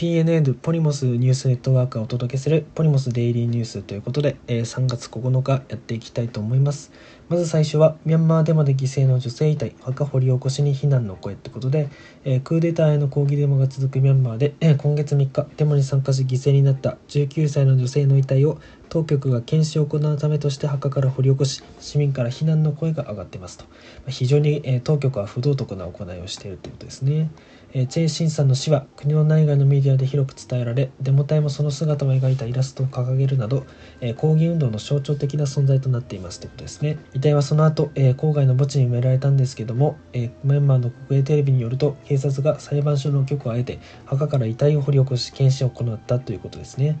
PNN ポリモスニュースネットワークがお届けするポリモスデイリーニュースということで、え3月9日やっていきたいと思います。まず最初はミャンマーデモで犠牲の女性遺体墓掘り起こしに非難の声ってことで、えークーデターへの抗議デモが続くミャンマーで、えー今月3日デモに参加し犠牲になった19歳の女性の遺体を当局が検視を行うためとして墓から掘り起こし市民から非難の声が上がっていますとまあ非常に、えー当局は不道徳な行いをしているということですね。えーチェイ・シンさんの死は国の内外のメディアで広く伝えられデモ隊もその姿を描いたイラストを掲げるなど、えー抗議運動の象徴的な存在となっていますということですね遺体はその後、えー郊外の墓地に埋められたんですけども、えーミャンマーの国営テレビによると警察が裁判所の許可を得て墓から遺体を掘り起こし検視を行ったということですね。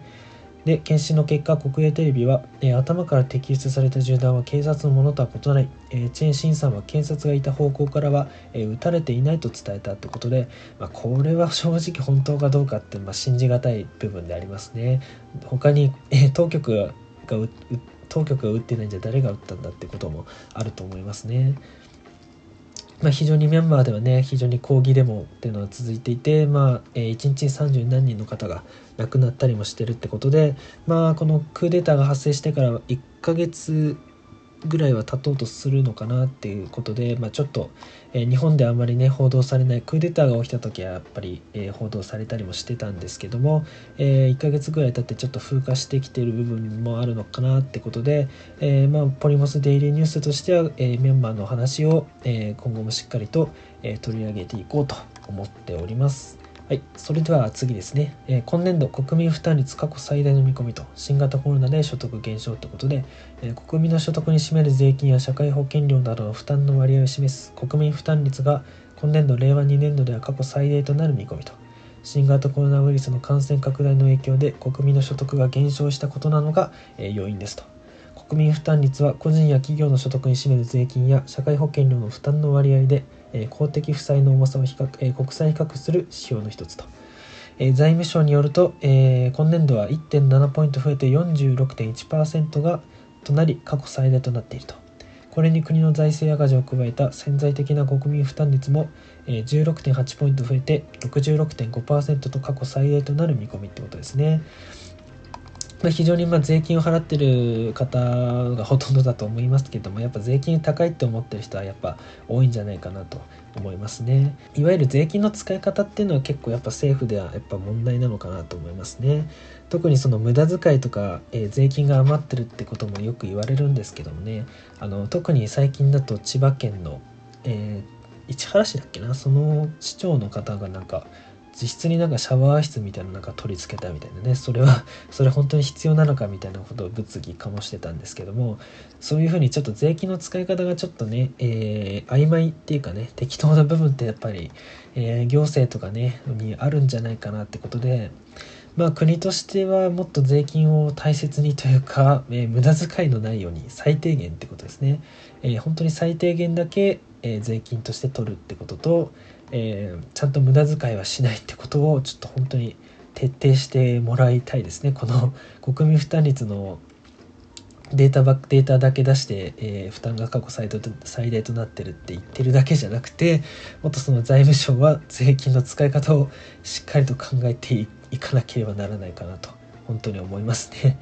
で検視の結果国営テレビは、えー頭から摘出された銃弾は警察のものとは異なり、えーチェン・シンさんは検察がいた方向からは、えー撃たれていないと伝えたということで、まあ、これは正直本当かどうかって、まあ、信じがたい部分でありますね。他に、え当局が当局が撃ってないんじゃ誰が撃ったんだってこともあると思いますね。まあ、非常にミャンマーではね非常に抗議デモっていうのは続いていて、まあえー、1日30何人の方が亡くなったりもしてるってことで、まあ、このクーデターが発生してから1ヶ月ぐらいは経とうとするのかなっていうことで、まあ、ちょっと、えー日本であんまりね報道されないクーデターが起きた時はやっぱり、えー報道されたりもしてたんですけども、え1ヶ月ぐらい経ってちょっと風化してきてる部分もあるのかなってことで、えまあ、ポリモスデイリーニュースとしては、えーミャンマーの話を、え今後もしっかりと、え取り上げていこうと思っております。はい、それでは次ですね、えー今年度国民負担率過去最大の見込みと新型コロナで所得減少ということで、えー国民の所得に占める税金や社会保険料などの負担の割合を示す国民負担率が今年度令和2年度では過去最大となる見込みと新型コロナウイルスの感染拡大の影響で国民の所得が減少したことなどが、えー要因ですと。国民負担率は個人や企業の所得に占める税金や社会保険料の負担の割合で、公的負債の重さを比較、え国際比較する指標の一つと、財務省によると、え今年度は1.7ポイント増えて46.1%がとなり過去最大となっているとこれに国の財政赤字を加えた潜在的な国民負担率も、えー16.8ポイント増えて66.5%と過去最大となる見込みってことですね。まあ、非常にま税金を払ってる方がほとんどだと思いますけどもやっぱ税金高いって思ってる人はやっぱ多いんじゃないかなと思いますね。いわゆる税金の使い方っていうのは結構やっぱ政府ではやっぱ問題なのかなと思いますね。特にその無駄遣いとか、えー税金が余ってるってこともよく言われるんですけどもね。あの特に最近だと千葉県の、えー市原市だっけな？その市長の方がなんか実質になんかシャワー室みたいななんか取り付けたみたいなね。それは それ本当に必要なのかみたいなことを物議かもしてたんですけどもそういうふうにちょっと税金の使い方がちょっとね、えー曖昧っていうかね適当な部分ってやっぱり、えー行政とかねにあるんじゃないかなってことでまあ国としてはもっと税金を大切にというか、えー無駄遣いのないように最低限ってことですね、えー本当に最低限だけ、えー税金として取るってことと、えーちゃんと無駄遣いはしないってことをちょっと本当に徹底してもらいたいですねこの国民負担率のデータばっデータだけ出して、えー負担が過去最大と最大となってるって言ってるだけじゃなくてもっとその財務省は税金の使い方をしっかりと考えていかなければならないかなと本当に思いますね。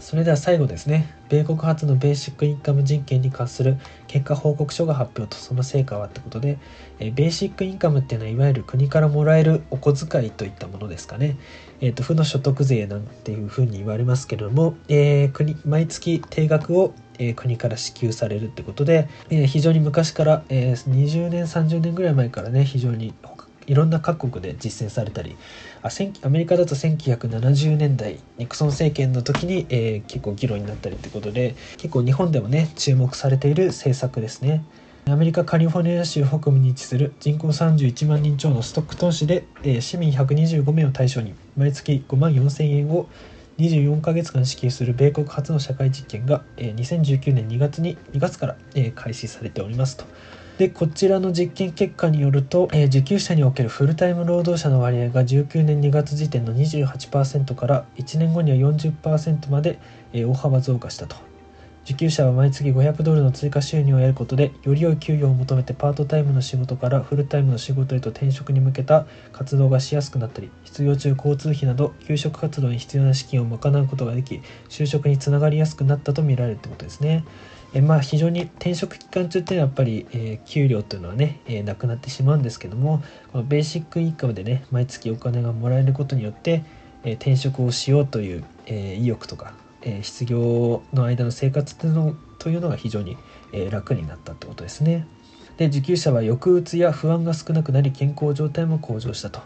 それでは最後ですね。米国初のベーシックインカム人権に関する結果報告書が発表とその成果はってことで、えベーシックインカムっていうのはいわゆる国からもらえるお小遣いといったものですかね、えー、と負の所得税なんていうふうに言われますけれども、えー国毎月定額を、え国から支給されるってことで、え非常に昔から、え20年30年ぐらい前からね非常にいろんな各国で実践されたりあアメリカだと1970年代ニクソン政権の時に、えー結構議論になったりってことで結構日本でもね注目されている政策ですねアメリカ・カリフォルニア州北部に位置する人口31万人超のストックトン市で、えー市民125名を対象に毎月5万4千円を24ヶ月間支給する米国初の社会実験が、えー2019年2月に2月から、えー開始されておりますと。でこちらの実験結果によると、えー受給者におけるフルタイム労働者の割合が19年2月時点の28%から1年後には40%まで、えー大幅増加したと。受給者は毎月500ドルの追加収入を得ることでより良い給与を求めてパートタイムの仕事からフルタイムの仕事へと転職に向けた活動がしやすくなったり失業中交通費など給食活動に必要な資金を賄うことができ就職につながりやすくなったとみられるということですね。えまあ、非常に転職期間中っていうのはやっぱり、えー、給料というのはね、えー、なくなってしまうんですけどもこのベーシックインカムでね毎月お金がもらえることによって、えー、転職をしようという、え意欲とかえ失業の間の生活というのというのが非常に、え楽になったってことですね。で受給者は抑うつや不安が少なくなり健康状態も向上したと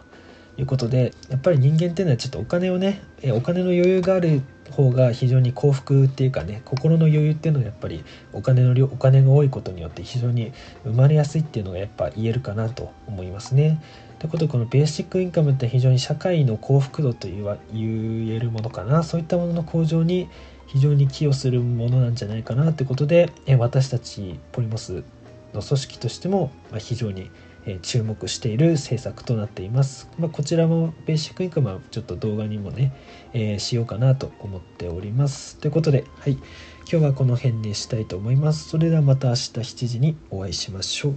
いうことでやっぱり人間っていうのはちょっとお金をねお金の余裕がある方が非常に幸福っていうかね心の余裕っていうのはやっぱりお金の量お金が多いことによって非常に生まれやすいっていうのがやっぱ言えるかなと思いますね。ということでこのベーシックインカムって非常に社会の幸福度と言えるものかなそういったものの向上に非常に寄与するものなんじゃないかなということで私たちポリモスの組織としても非常に注目している政策となっています。まあ、こちらもベーシックインカムはちょっと動画にもね、えー、しようかなと思っております。ということで、はい、今日はこの辺にしたいと思います。それではまた明日7時にお会いしましょう。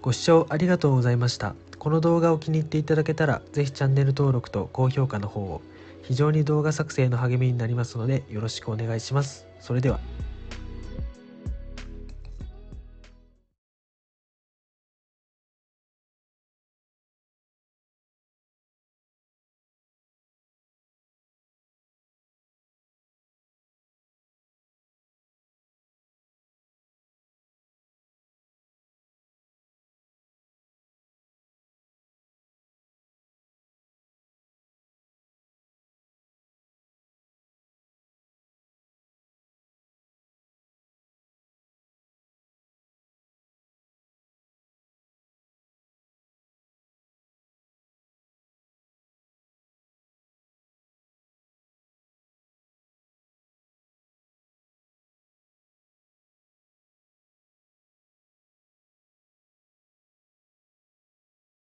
ご視聴ありがとうございました。この動画を気に入っていただけたら、ぜひチャンネル登録と高評価の方を、非常に動画作成の励みになりますので、よろしくお願いします。それでは。